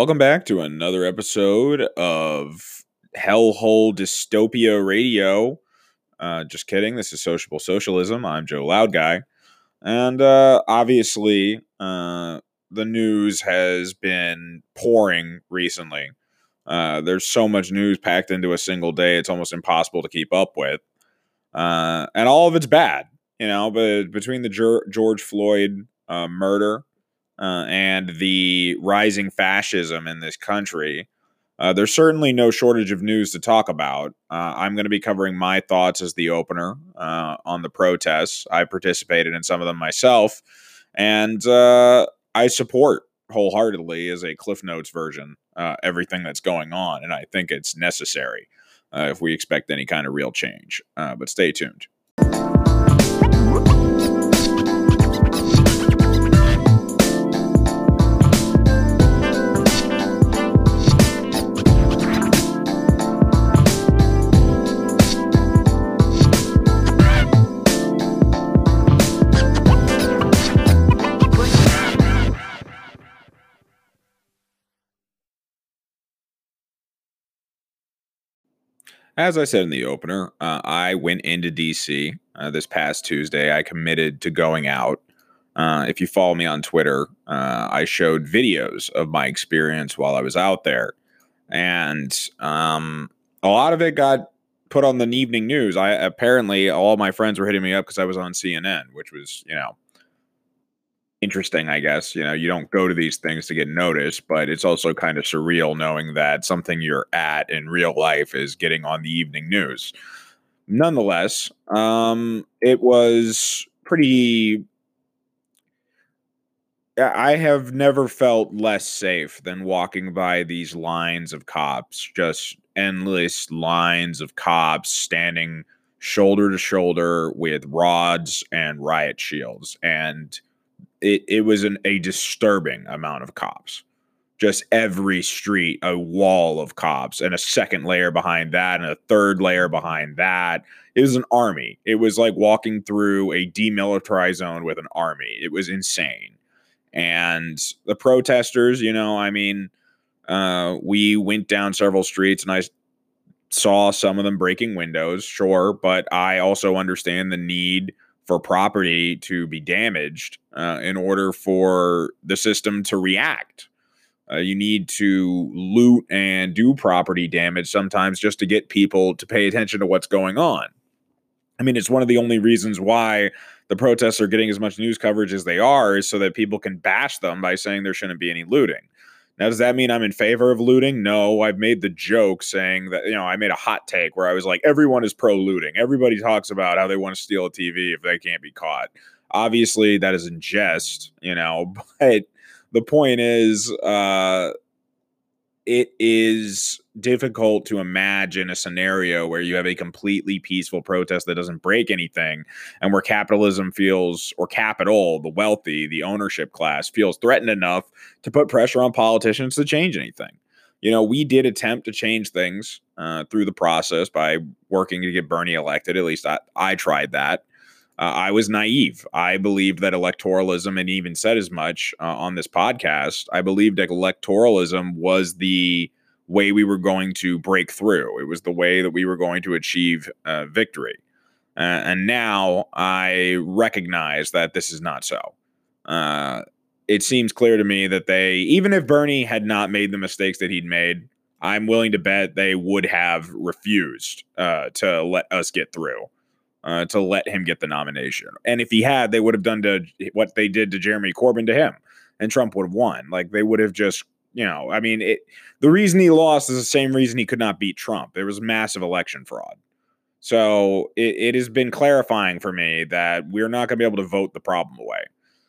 Welcome back to another episode of Hellhole Dystopia Radio. Uh, just kidding. This is Sociable Socialism. I'm Joe Loud Guy. And uh, obviously, uh, the news has been pouring recently. Uh, there's so much news packed into a single day, it's almost impossible to keep up with. Uh, and all of it's bad, you know, but between the George Floyd uh, murder uh, and the rising fascism in this country, uh, there's certainly no shortage of news to talk about. Uh, I'm going to be covering my thoughts as the opener uh, on the protests. I participated in some of them myself, and uh, I support wholeheartedly as a Cliff Notes version uh, everything that's going on, and I think it's necessary if we expect any kind of real change. but stay tuned. As I said in the opener, uh, I went into DC uh, this past Tuesday. I committed to going out. Uh, if you follow me on Twitter, uh, I showed videos of my experience while I was out there. And um, a lot of it got put on the evening news. I apparently all my friends were hitting me up because I was on CNN, which was, you know, interesting, I guess. You know, you don't go to these things to get noticed, but it's also kind of surreal knowing that something you're at in real life is getting on the evening news. Nonetheless, um, it was pretty. I have never felt less safe than walking by these lines of cops, just endless lines of cops standing shoulder to shoulder with rods and riot shields. And it, it was an, a disturbing amount of cops. Just every street, a wall of cops, and a second layer behind that, and a third layer behind that. It was an army. It was like walking through a demilitarized zone with an army. It was insane. And the protesters, you know, I mean, uh, we went down several streets and I saw some of them breaking windows, sure, but I also understand the need for property to be damaged uh, in order for the system to react. Uh, you need to loot and do property damage sometimes just to get people to pay attention to what's going on. I mean, it's one of the only reasons why the protests are getting as much news coverage as they are, is so that people can bash them by saying there shouldn't be any looting. Now, does that mean I'm in favor of looting? No, I've made the joke saying that, you know, I made a hot take where I was like, everyone is pro looting. Everybody talks about how they want to steal a TV if they can't be caught. Obviously, that is in jest, you know, but the point is, uh, it is difficult to imagine a scenario where you have a completely peaceful protest that doesn't break anything and where capitalism feels or capital the wealthy the ownership class feels threatened enough to put pressure on politicians to change anything. You know we did attempt to change things uh, through the process by working to get bernie elected at least i, I tried that uh, I was naive. I believed that electoralism, and even said as much uh, on this podcast. I believed electoralism was the way we were going to break through. It was the way that we were going to achieve uh, victory. Uh, and now I recognize that this is not so. Uh, it seems clear to me that they, even if Bernie had not made the mistakes that he'd made, I'm willing to bet they would have refused uh, to let us get through uh, to let him get the nomination. And if he had, they would have done to what they did to Jeremy Corbyn to him, and Trump would have won. Like they would have just, you know, I mean, it. The reason he lost is the same reason he could not beat Trump. There was massive election fraud. So it, it has been clarifying for me that we're not going to be able to vote the problem away.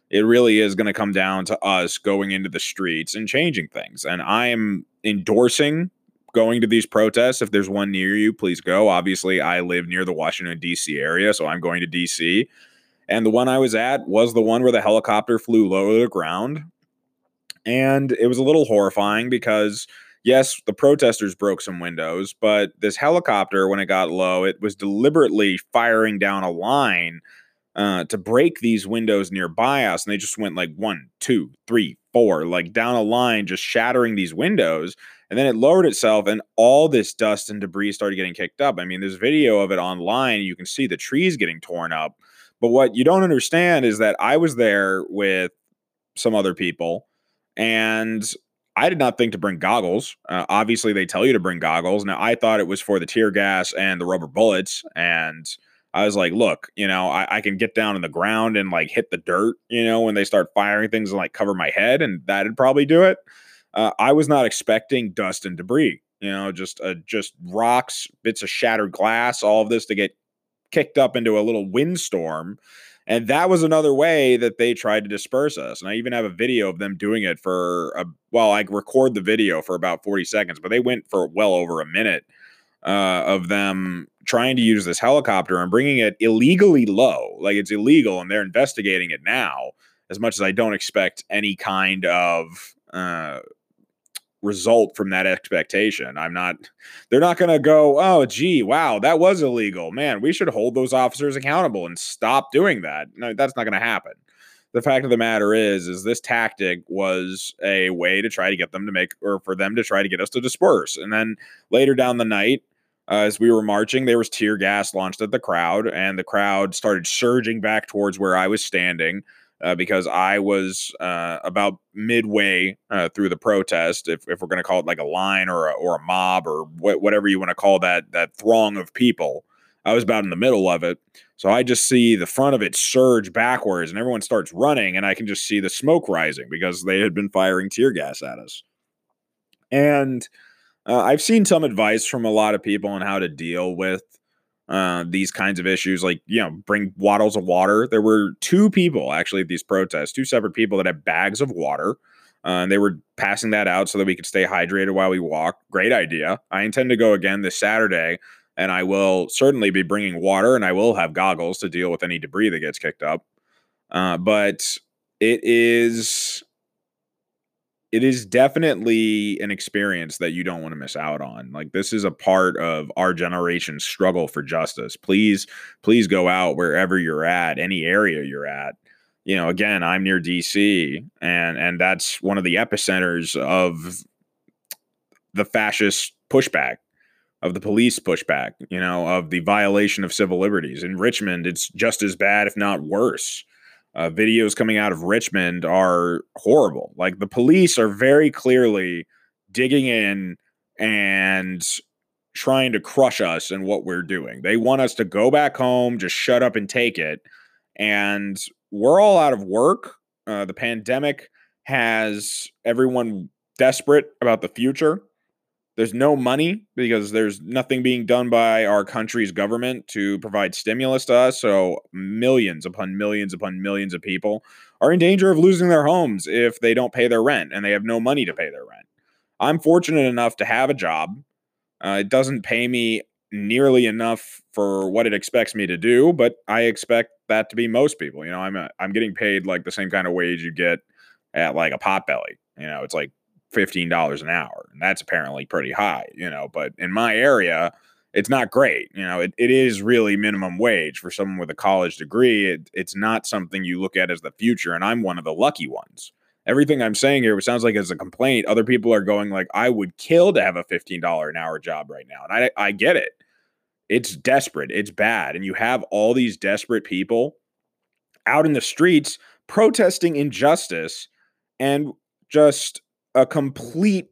It really is going to come down to us going into the streets and changing things. And I am endorsing going to these protests. If there's one near you, please go. Obviously, I live near the Washington, D.C. area, so I'm going to D.C. And the one I was at was the one where the helicopter flew low to the ground. And it was a little horrifying because, yes, the protesters broke some windows, but this helicopter, when it got low, it was deliberately firing down a line uh, to break these windows nearby us, and they just went like one, two, three, four, like down a line, just shattering these windows. And then it lowered itself, and all this dust and debris started getting kicked up. I mean, there's video of it online. You can see the trees getting torn up. But what you don't understand is that I was there with some other people, and I did not think to bring goggles. Uh, obviously, they tell you to bring goggles. Now, I thought it was for the tear gas and the rubber bullets, and I was like, look, you know, I, I, can get down in the ground and like hit the dirt, you know, when they start firing things and like cover my head, and that'd probably do it. Uh, I was not expecting dust and debris, you know, just uh, just rocks, bits of shattered glass, all of this to get kicked up into a little windstorm. And that was another way that they tried to disperse us. And I even have a video of them doing it for a well, I record the video for about 40 seconds, but they went for well over a minute uh, of them trying to use this helicopter and bringing it illegally low. Like it's illegal and they're investigating it now, as much as I don't expect any kind of uh, result from that expectation. I'm not, they're not going to go, oh, gee, wow, that was illegal. Man, we should hold those officers accountable and stop doing that. No, that's not going to happen. The fact of the matter is, is this tactic was a way to try to get them to make, or for them to try to get us to disperse. And then later down the night, uh, as we were marching, there was tear gas launched at the crowd, and the crowd started surging back towards where I was standing uh, because I was uh, about midway uh, through the protest, if, if we're going to call it like a line or a, or a mob or wh- whatever you want to call that that throng of people. I was about in the middle of it, so I just see the front of it surge backwards, and everyone starts running, and I can just see the smoke rising because they had been firing tear gas at us. And uh, I've seen some advice from a lot of people on how to deal with uh, these kinds of issues, like you know, bring bottles of water. There were two people actually at these protests, two separate people that had bags of water, uh, and they were passing that out so that we could stay hydrated while we walk. Great idea. I intend to go again this Saturday, and I will certainly be bringing water, and I will have goggles to deal with any debris that gets kicked up. Uh, but it is it is definitely an experience that you don't want to miss out on. Like this is a part of our generation's struggle for justice. Please, please go out wherever you're at, any area you're at. You know, again, I'm near DC and and that's one of the epicenters of the fascist pushback, of the police pushback, you know, of the violation of civil liberties. In Richmond, it's just as bad if not worse uh, videos coming out of Richmond are horrible. Like the police are very clearly digging in and trying to crush us and what we're doing. They want us to go back home, just shut up and take it. And we're all out of work. Uh, the pandemic has everyone desperate about the future. There's no money because there's nothing being done by our country's government to provide stimulus to us. So millions upon millions upon millions of people are in danger of losing their homes if they don't pay their rent and they have no money to pay their rent. I'm fortunate enough to have a job. Uh, it doesn't pay me nearly enough for what it expects me to do, but I expect that to be most people. You know, I'm a, I'm getting paid like the same kind of wage you get at like a Potbelly. You know, it's like $15 an hour. And that's apparently pretty high, you know, but in my area, it's not great. You know, it, it is really minimum wage for someone with a college degree. It, it's not something you look at as the future. And I'm one of the lucky ones. Everything I'm saying here sounds like as a complaint. Other people are going like, I would kill to have a $15 an hour job right now. And I, I get it. It's desperate. It's bad. And you have all these desperate people out in the streets protesting injustice and just a complete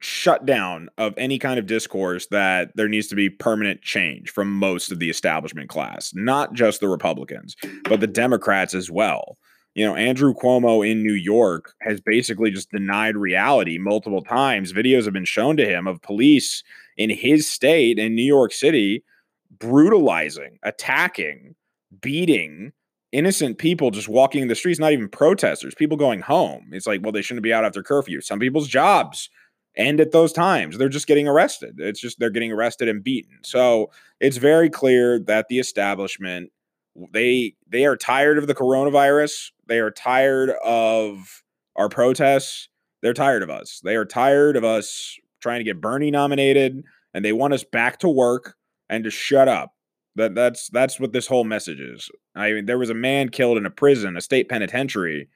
shutdown of any kind of discourse that there needs to be permanent change from most of the establishment class, not just the Republicans, but the Democrats as well. You know, Andrew Cuomo in New York has basically just denied reality multiple times. Videos have been shown to him of police in his state in New York City brutalizing, attacking, beating innocent people just walking in the streets, not even protesters, people going home. It's like, well, they shouldn't be out after curfew. Some people's jobs end at those times. They're just getting arrested. It's just they're getting arrested and beaten. So it's very clear that the establishment they they are tired of the coronavirus. They are tired of our protests. They're tired of us. They are tired of us trying to get Bernie nominated and they want us back to work and to shut up That that's that's what this whole message is. I mean, there was a man killed in a prison, a state penitentiary.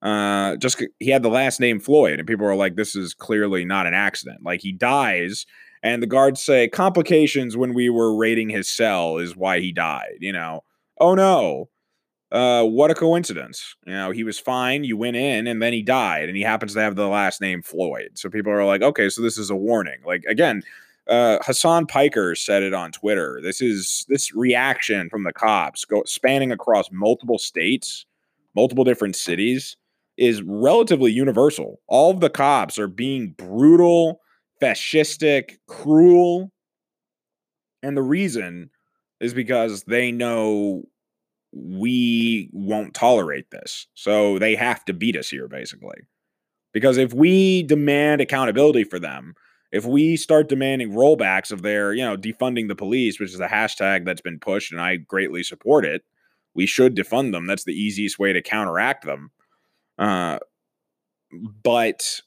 Uh, just he had the last name Floyd, and people were like, "This is clearly not an accident." Like he dies, and the guards say complications when we were raiding his cell is why he died. You know, oh no, uh, what a coincidence. You know, he was fine. You went in, and then he died, and he happens to have the last name Floyd. So people are like, okay, so this is a warning. Like again, uh, Hasan Piker said it on Twitter. This is this reaction from the cops, go spanning across multiple states, multiple different cities, is relatively universal. All of the cops are being brutal, fascistic, cruel, and the reason is because they know we won't tolerate this. So they have to beat us here, basically. Because if we demand accountability for them, if we start demanding rollbacks of their, you know, defunding the police, which is a hashtag that's been pushed and I greatly support it, we should defund them. That's the easiest way to counteract them. Uh, but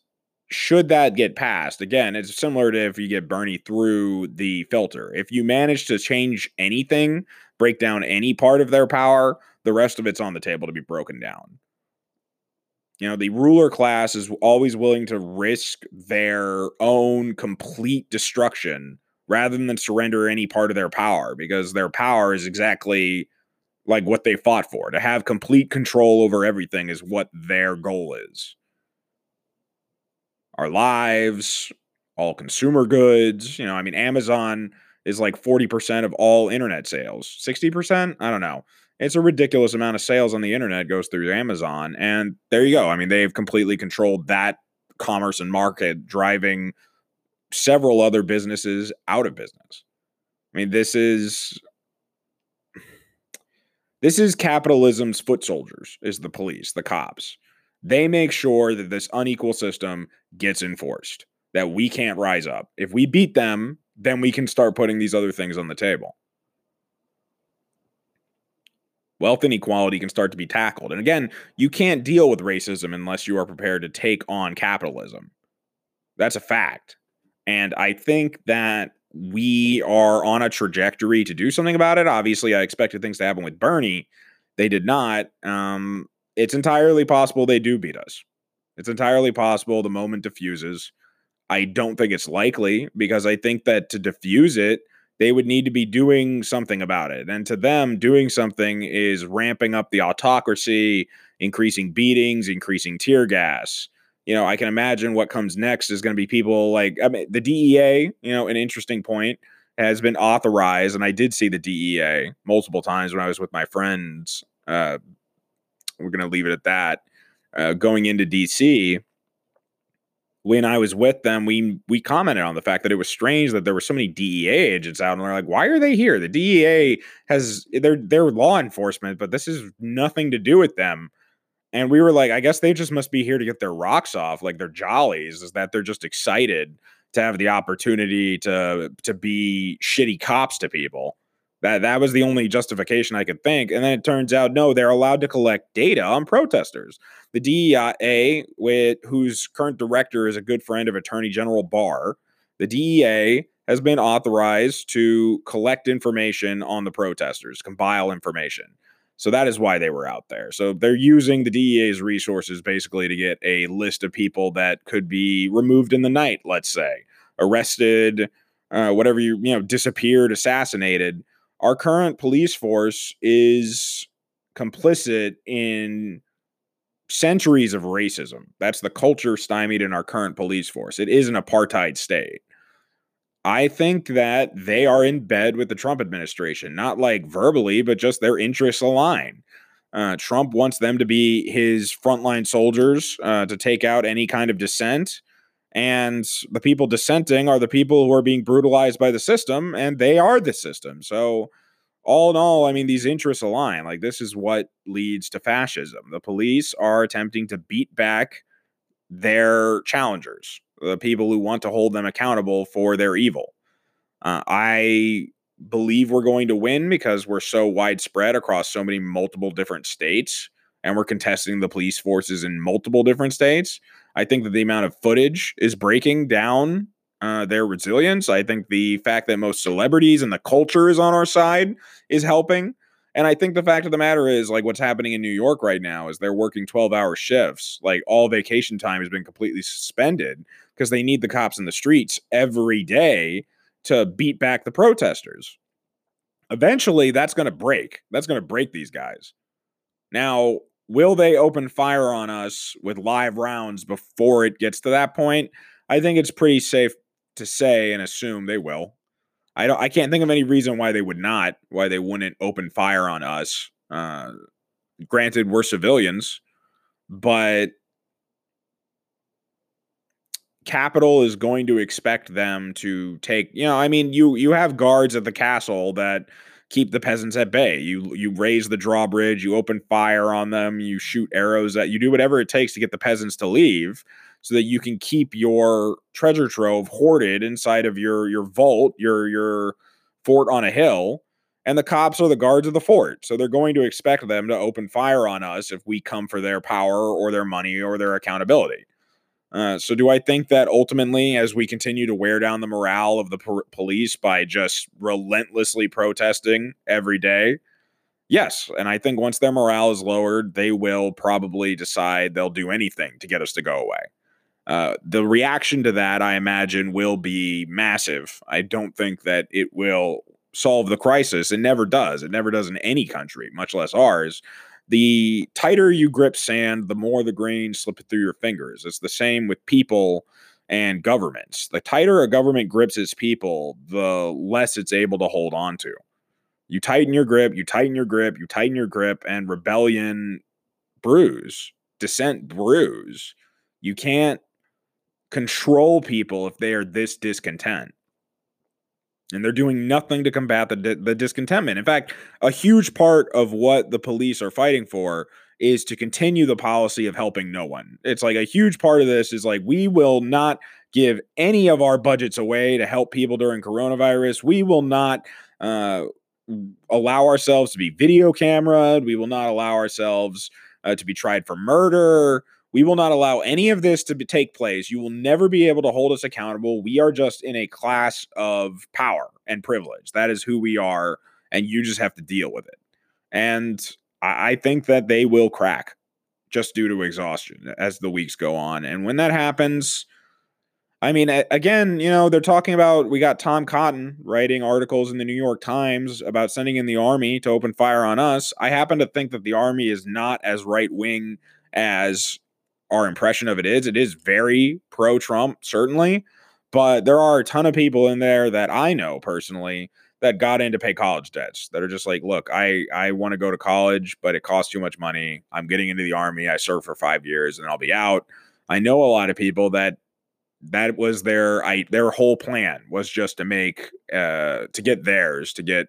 should that get passed, again, it's similar to if you get Bernie through the filter. If you manage to change anything, break down any part of their power, the rest of it's on the table to be broken down. You know, the ruler class is always willing to risk their own complete destruction rather than surrender any part of their power because their power is exactly like what they fought for. To have complete control over everything is what their goal is. Our lives, all consumer goods, you know, I mean, Amazon is like 40% of all internet sales. 60%? I don't know it's a ridiculous amount of sales on the internet goes through Amazon. And there you go. I mean, they've completely controlled that commerce and market, driving several other businesses out of business. I mean, this is this is capitalism's foot soldiers, is the police, the cops. They make sure that this unequal system gets enforced, that we can't rise up. If we beat them, then we can start putting these other things on the table wealth inequality can start to be tackled. And again, you can't deal with racism unless you are prepared to take on capitalism. That's a fact. And I think that we are on a trajectory to do something about it. Obviously, I expected things to happen with Bernie. They did not. Um, it's entirely possible they do beat us. It's entirely possible the moment diffuses. I don't think it's likely because I think that to diffuse it, they would need to be doing something about it. And to them, doing something is ramping up the autocracy, increasing beatings, increasing tear gas. You know, I can imagine what comes next is going to be people like I mean, the DEA, you know, an interesting point has been authorized. And I did see the DEA multiple times when I was with my friends. Uh, we're going to leave it at that. Uh, going into DC, when I was with them, we we commented on the fact that it was strange that there were so many DEA agents out, and they're like, "Why are they here?" The DEA has they're they're law enforcement, but this is nothing to do with them. And we were like, I guess they just must be here to get their rocks off, like their jollies, is that they're just excited to have the opportunity to to be shitty cops to people. That that was the only justification I could think. And then it turns out no, they're allowed to collect data on protesters. The DEA, with whose current director is a good friend of Attorney General Barr, the DEA has been authorized to collect information on the protesters, compile information. So that is why they were out there. So they're using the DEA's resources basically to get a list of people that could be removed in the night, let's say, arrested, uh, whatever you you know, disappeared, assassinated our current police force is complicit in centuries of racism. That's the culture stymied in our current police force. It is an apartheid state. I think that they are in bed with the Trump administration, not like verbally, but just their interests align. Uh, Trump wants them to be his frontline soldiers uh, to take out any kind of dissent. And the people dissenting are the people who are being brutalized by the system, and they are the system. So, all in all, I mean, these interests align. Like, this is what leads to fascism. The police are attempting to beat back their challengers, the people who want to hold them accountable for their evil. Uh, I believe we're going to win because we're so widespread across so many multiple different states and we're contesting the police forces in multiple different states. I think that the amount of footage is breaking down uh, their resilience. I think the fact that most celebrities and the culture is on our side is helping. And I think the fact of the matter is, like, what's happening in New York right now is they're working 12 hour shifts. Like, all vacation time has been completely suspended because they need the cops in the streets every day to beat back the protesters. Eventually, that's going to break. That's going to break these guys. Now, will they open fire on us with live rounds before it gets to that point? I think it's pretty safe to say and assume they will. I don't. I can't think of any reason why they would not. Why they wouldn't open fire on us. Uh, granted, we're civilians, but capital is going to expect them to take. You know, I mean, you you have guards at the castle that keep the peasants at bay. You you raise the drawbridge, you open fire on them, you shoot arrows at you do whatever it takes to get the peasants to leave so that you can keep your treasure trove hoarded inside of your your vault, your your fort on a hill. And the cops are the guards of the fort. So they're going to expect them to open fire on us if we come for their power or their money or their accountability. Uh, so, do I think that ultimately, as we continue to wear down the morale of the po- police by just relentlessly protesting every day? Yes. And I think once their morale is lowered, they will probably decide they'll do anything to get us to go away. Uh, the reaction to that, I imagine, will be massive. I don't think that it will solve the crisis. It never does. It never does in any country, much less ours. The tighter you grip sand, the more the grains slip through your fingers. It's the same with people and governments. The tighter a government grips its people, the less it's able to hold on to. You tighten your grip, you tighten your grip, you tighten your grip, and rebellion brews, dissent brews. You can't control people if they are this discontent. And they're doing nothing to combat the, the discontentment. In fact, a huge part of what the police are fighting for is to continue the policy of helping no one. It's like a huge part of this is like, we will not give any of our budgets away to help people during coronavirus. We will not uh, allow ourselves to be video cameraed. We will not allow ourselves uh, to be tried for murder. We will not allow any of this to be, take place. You will never be able to hold us accountable. We are just in a class of power and privilege. That is who we are, and you just have to deal with it. And I, I think that they will crack just due to exhaustion as the weeks go on. And when that happens, I mean, again, you know, they're talking about we got Tom Cotton writing articles in the New York Times about sending in the army to open fire on us. I happen to think that the army is not as right wing as our impression of it is. It is very pro Trump, certainly, but there are a ton of people in there that I know personally that got in to pay college debts that are just like, look, I I want to go to college, but it costs too much money. I'm getting into the army. I serve for five years and I'll be out. I know a lot of people that that was their I their whole plan was just to make uh to get theirs to get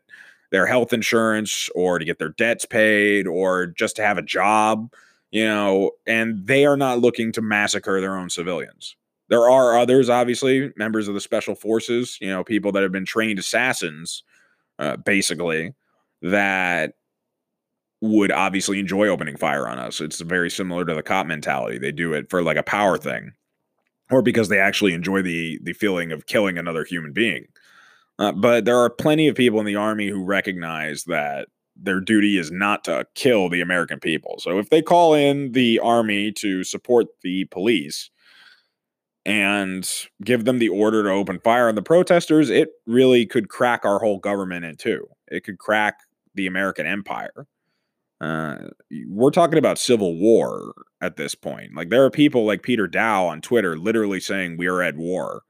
their health insurance or to get their debts paid or just to have a job you know, and they are not looking to massacre their own civilians. There are others, obviously, members of the special forces, you know, people that have been trained assassins, uh, basically, that would obviously enjoy opening fire on us. It's very similar to the cop mentality. They do it for like a power thing, or because they actually enjoy the the feeling of killing another human being. Uh, but there are plenty of people in the army who recognize that their duty is not to kill the American people. So if they call in the army to support the police and give them the order to open fire on the protesters, it really could crack our whole government in two. It could crack the American empire. Uh, we're talking about civil war at this point. Like there are people like Peter Daou on Twitter literally saying we are at war,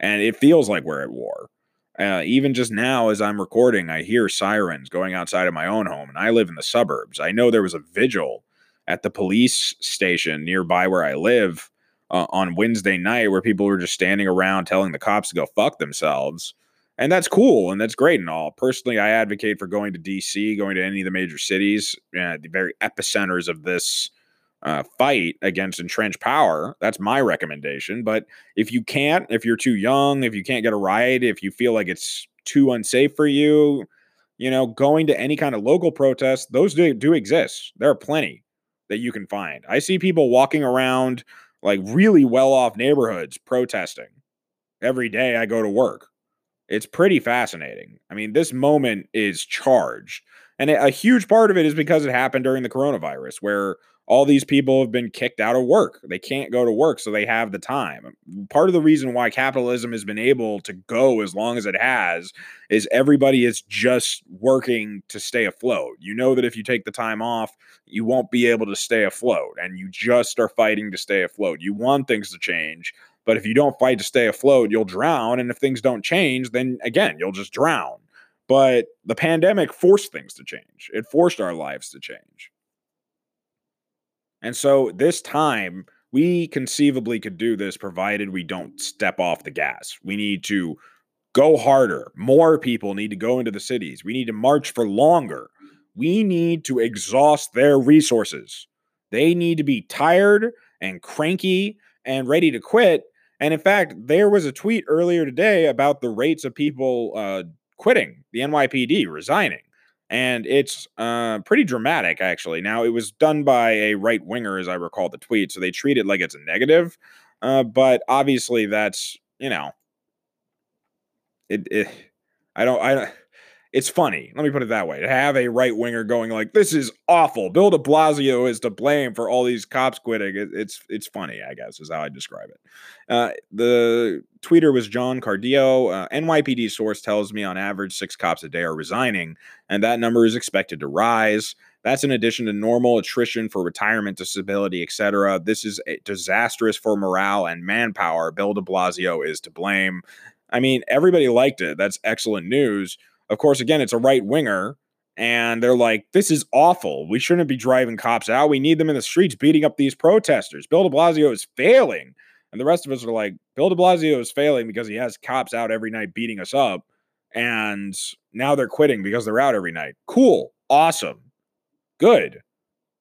and it feels like we're at war. Uh, even just now, as I'm recording, I hear sirens going outside of my own home, and I live in the suburbs. I know there was a vigil at the police station nearby where I live uh, on Wednesday night where people were just standing around telling the cops to go fuck themselves. And that's cool and that's great and all. Personally, I advocate for going to DC, going to any of the major cities, uh, the very epicenters of this uh, fight against entrenched power. That's my recommendation. But if you can't, if you're too young, if you can't get a ride, if you feel like it's too unsafe for you, you know, going to any kind of local protest, those do, do exist. There are plenty that you can find. I see people walking around like really well off neighborhoods protesting. every day I go to work. It's pretty fascinating. I mean, this moment is charged. And a huge part of it is because it happened during the coronavirus, where all these people have been kicked out of work. They can't go to work, so they have the time. Part of the reason why capitalism has been able to go as long as it has is everybody is just working to stay afloat. You know that if you take the time off, you won't be able to stay afloat, and you just are fighting to stay afloat. You want things to change, but if you don't fight to stay afloat, you'll drown. And if things don't change, then again, you'll just drown. But the pandemic forced things to change, it forced our lives to change. And so this time, we conceivably could do this provided we don't step off the gas. We need to go harder. More people need to go into the cities. We need to march for longer. We need to exhaust their resources. They need to be tired and cranky and ready to quit. And in fact, there was a tweet earlier today about the rates of people uh, quitting the NYPD, resigning and it's uh, pretty dramatic actually. Now it was done by a right winger, as I recall the tweet, so they treat it like it's a negative. Uh, but obviously, that's you know, it, it. I don't. I it's funny. Let me put it that way. To have a right winger going like, "This is awful." Bill De Blasio is to blame for all these cops quitting. It, it's it's funny, I guess, is how I describe it. Uh, the tweeter was John Cardillo. Uh, NYPD source tells me on average six cops a day are resigning, and that number is expected to rise. That's in addition to normal attrition for retirement, disability, etc. This is disastrous for morale and manpower. Bill De Blasio is to blame. I mean, everybody liked it. That's excellent news of course, again, it's a right winger. And they're like, this is awful. We shouldn't be driving cops out. We need them in the streets beating up these protesters. Bill de Blasio is failing. And the rest of us are like, Bill de Blasio is failing because he has cops out every night beating us up. And now they're quitting because they're out every night. Cool. Awesome. Good.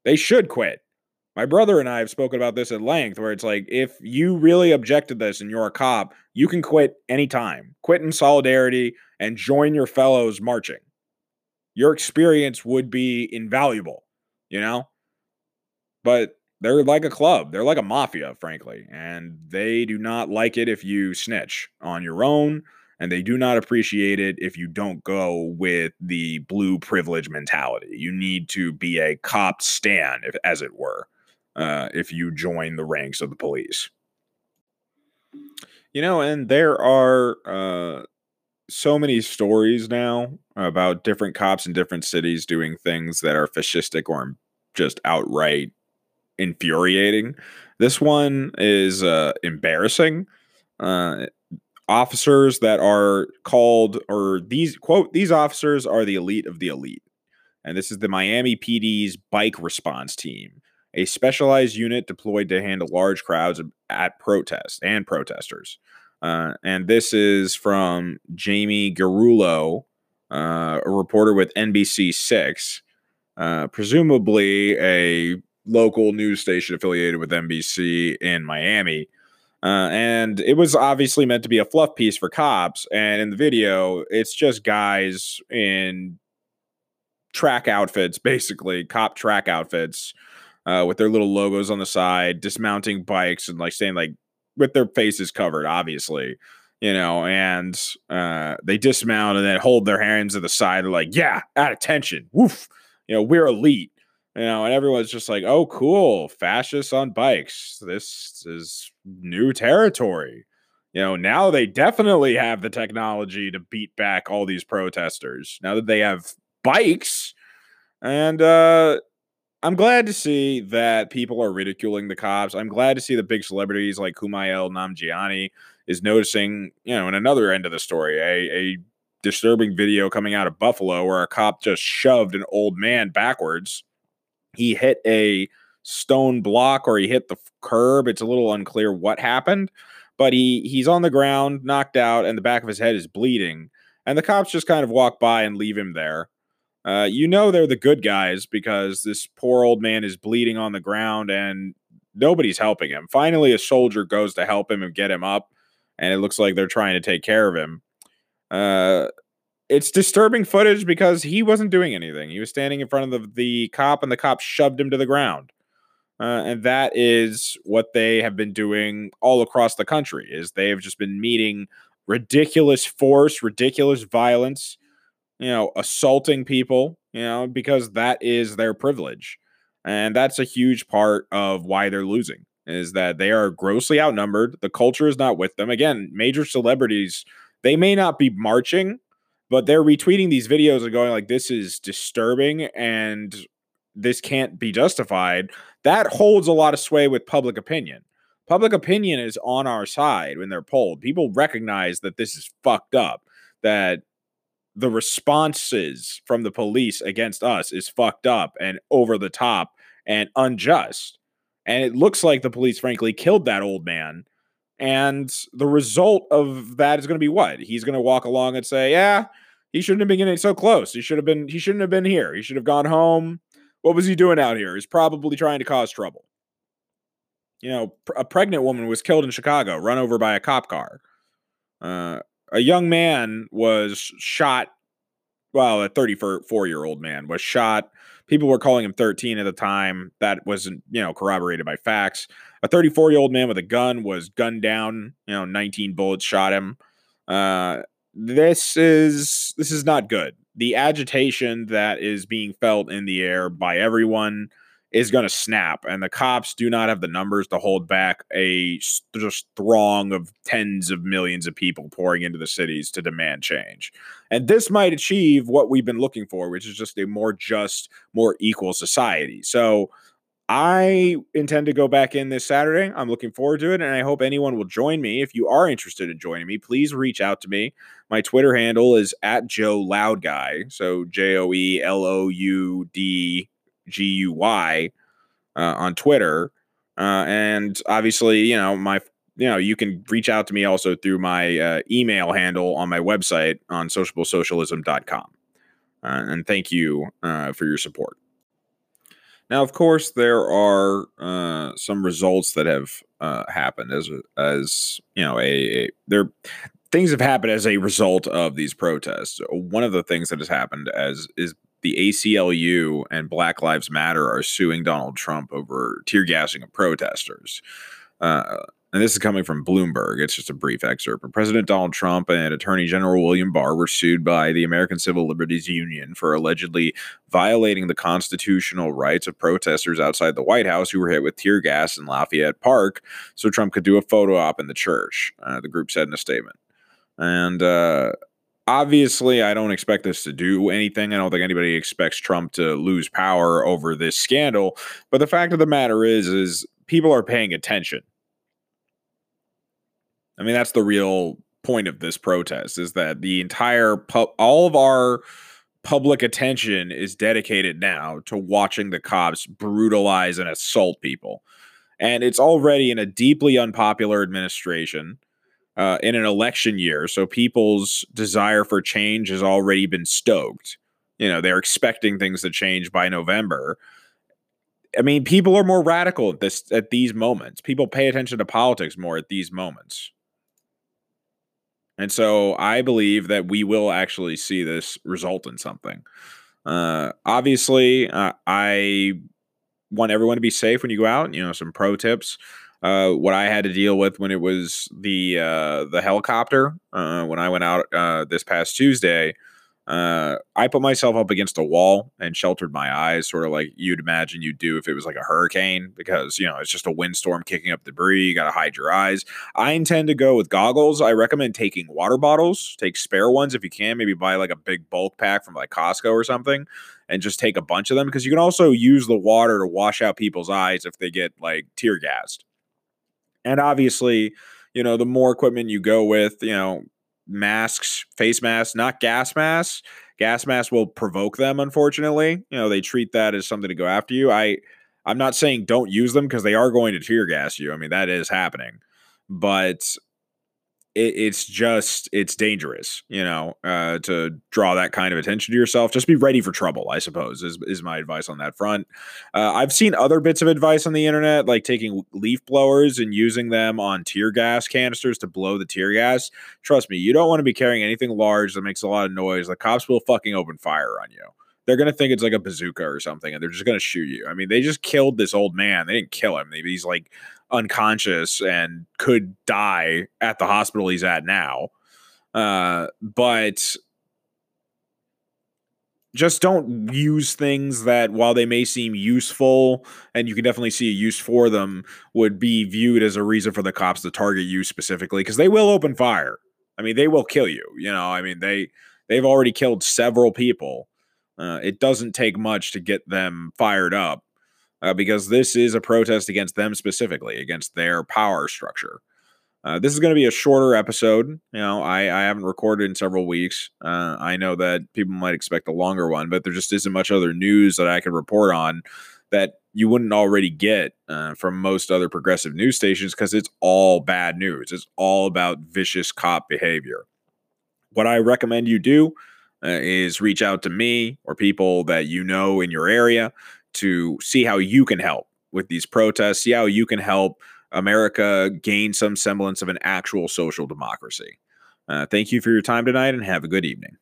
They should quit. My brother and I have spoken about this at length, where it's like, if you really object to this and you're a cop, you can quit anytime. Quit in solidarity and join your fellows marching. Your experience would be invaluable, you know? But they're like a club, they're like a mafia, frankly, and they do not like it if you snitch on your own. And they do not appreciate it if you don't go with the blue privilege mentality. You need to be a cop stand, if, as it were uh, if you join the ranks of the police. You know, and there are uh, so many stories now about different cops in different cities doing things that are fascistic or just outright infuriating. This one is uh, embarrassing. Uh, officers that are called, or these quote, these officers are the elite of the elite. And this is the Miami PD's bike response team a specialized unit deployed to handle large crowds at protests and protesters. Uh, and this is from Jamie Guirola, uh, a reporter with NBC6, uh, presumably a local news station affiliated with NBC in Miami. Uh, and it was obviously meant to be a fluff piece for cops. And in the video, it's just guys in track outfits, basically, cop track outfits uh, with their little logos on the side, dismounting bikes and like saying like with their faces covered, obviously, you know, and uh, they dismount and then hold their hands to the side, like, yeah, at attention, woof, you know, we're elite, you know, and everyone's just like, oh, cool, fascists on bikes, this is new territory. You know, now they definitely have the technology to beat back all these protesters. Now that they have bikes, and uh, I'm glad to see that people are ridiculing the cops. I'm glad to see the big celebrities like Kumail Nanjiani is noticing, you know, in another end of the story, a, a disturbing video coming out of Buffalo where a cop just shoved an old man backwards. He hit a stone block or he hit the curb. It's a little unclear what happened, but he he's on the ground, knocked out, and the back of his head is bleeding. And the cops just kind of walk by and leave him there. Uh, you know they're the good guys because this poor old man is bleeding on the ground and nobody's helping him. Finally, a soldier goes to help him and get him up, and it looks like they're trying to take care of him. Uh, it's disturbing footage because he wasn't doing anything. He was standing in front of the, the cop, and the cop shoved him to the ground. Uh, and that is what they have been doing all across the country is they have just been meeting ridiculous force ridiculous violence you know assaulting people you know because that is their privilege. And that's a huge part of why they're losing is that they are grossly outnumbered. The culture is not with them. Again major celebrities they may not be marching but they're retweeting these videos and going like this is disturbing and this can't be justified. That holds a lot of sway with public opinion. Public opinion is on our side when they're polled. People recognize that this is fucked up that the responses from the police against us is fucked up and over the top and unjust and it looks like the police frankly killed that old man and the result of that is going to be what he's going to walk along and say yeah he shouldn't have been getting so close. He should have been. He shouldn't have been here. He should have gone home. What was he doing out here? He's probably trying to cause trouble. You know, a pregnant woman was killed in Chicago, run over by a cop car. Uh, a young man was shot. Well, a 34 year old man was shot. People were calling him 13 at the time. That wasn't, you know, corroborated by facts. A 34 year old man with a gun was gunned down. You know, 19 bullets shot him. Uh, this is this is not good. The agitation that is being felt in the air by everyone is going to snap, and the cops do not have the numbers to hold back a just throng of tens of millions of people pouring into the cities to demand change. And this might achieve what we've been looking for, which is just a more just, more equal society. So I intend to go back in this Saturday. I'm looking forward to it, and I hope anyone will join me. If you are interested in joining me, please reach out to me. My Twitter handle is at Joe Loud Guy, so J O E L O U D G U Y uh, on Twitter. Uh, and obviously, you know my you know you can reach out to me also through my uh, email handle on my website on sociablesocialism.com. Uh, and thank you uh, for your support. Now, of course, there are uh, some results that have uh, happened as as you know a, a there things have happened as a result of these protests. One of the things that has happened as is the ACLU and Black Lives Matter are suing Donald Trump over tear gassing of protesters. Uh, and this is coming from Bloomberg. It's just a brief excerpt. But President Donald Trump and Attorney General William Barr were sued by the American Civil Liberties Union for allegedly violating the constitutional rights of protesters outside the White House who were hit with tear gas in Lafayette Park so Trump could do a photo op in the church, uh, the group said in a statement. And uh, obviously, I don't expect this to do anything. I don't think anybody expects Trump to lose power over this scandal. But the fact of the matter is, is people are paying attention I mean, that's the real point of this protest is that the entire pub, all of our public attention is dedicated now to watching the cops brutalize and assault people. And it's already in a deeply unpopular administration uh, in an election year. So people's desire for change has already been stoked. You know, they're expecting things to change by November. I mean, people are more radical at this at these moments. People pay attention to politics more at these moments. And so I believe that we will actually see this result in something. Uh, obviously, uh, I want everyone to be safe when you go out. You know, some pro tips. Uh, what I had to deal with when it was the uh, the helicopter uh, when I went out uh, this past Tuesday uh, I put myself up against a wall and sheltered my eyes, sort of like you'd imagine you'd do if it was like a hurricane, because you know it's just a windstorm kicking up debris. You got to hide your eyes. I intend to go with goggles. I recommend taking water bottles. Take spare ones if you can. Maybe buy like a big bulk pack from like Costco or something, and just take a bunch of them because you can also use the water to wash out people's eyes if they get like tear gassed. And obviously, you know, the more equipment you go with, you know, masks, face masks, not gas masks. Gas masks will provoke them, unfortunately. You know, they treat that as something to go after you. I I'm not saying don't use them because they are going to tear gas you. I mean, that is happening. But it, it's just it's dangerous, you know, uh, to draw that kind of attention to yourself. Just be ready for trouble, I suppose, is is my advice on that front. Uh, I've seen other bits of advice on the internet, like taking leaf blowers and using them on tear gas canisters to blow the tear gas. Trust me, you don't want to be carrying anything large that makes a lot of noise. The cops will fucking open fire on you. they're going to think it's like a bazooka or something and they're just going to shoot you. I mean, they just killed this old man. They didn't kill him. He's like unconscious and could die at the hospital he's at now. Uh, but just don't use things that while they may seem useful and you can definitely see a use for them would be viewed as a reason for the cops to target you specifically because they will open fire. I mean they will kill you you know? I mean they they've already killed several people. Uh, it doesn't take much to get them fired up uh, because this is a protest against them specifically against their power structure uh, this is going to be a shorter episode. You know, I, I haven't recorded in several weeks. Uh, I know that people might expect a longer one, but there just isn't much other news that I can report on that you wouldn't already get uh, from most other progressive news stations because it's all bad news. It's all about vicious cop behavior. What I recommend you do uh, is reach out to me or people that you know in your area to see how you can help with these protests, see how you can help America gain some semblance of an actual social democracy. Uh, thank you for your time tonight and have a good evening.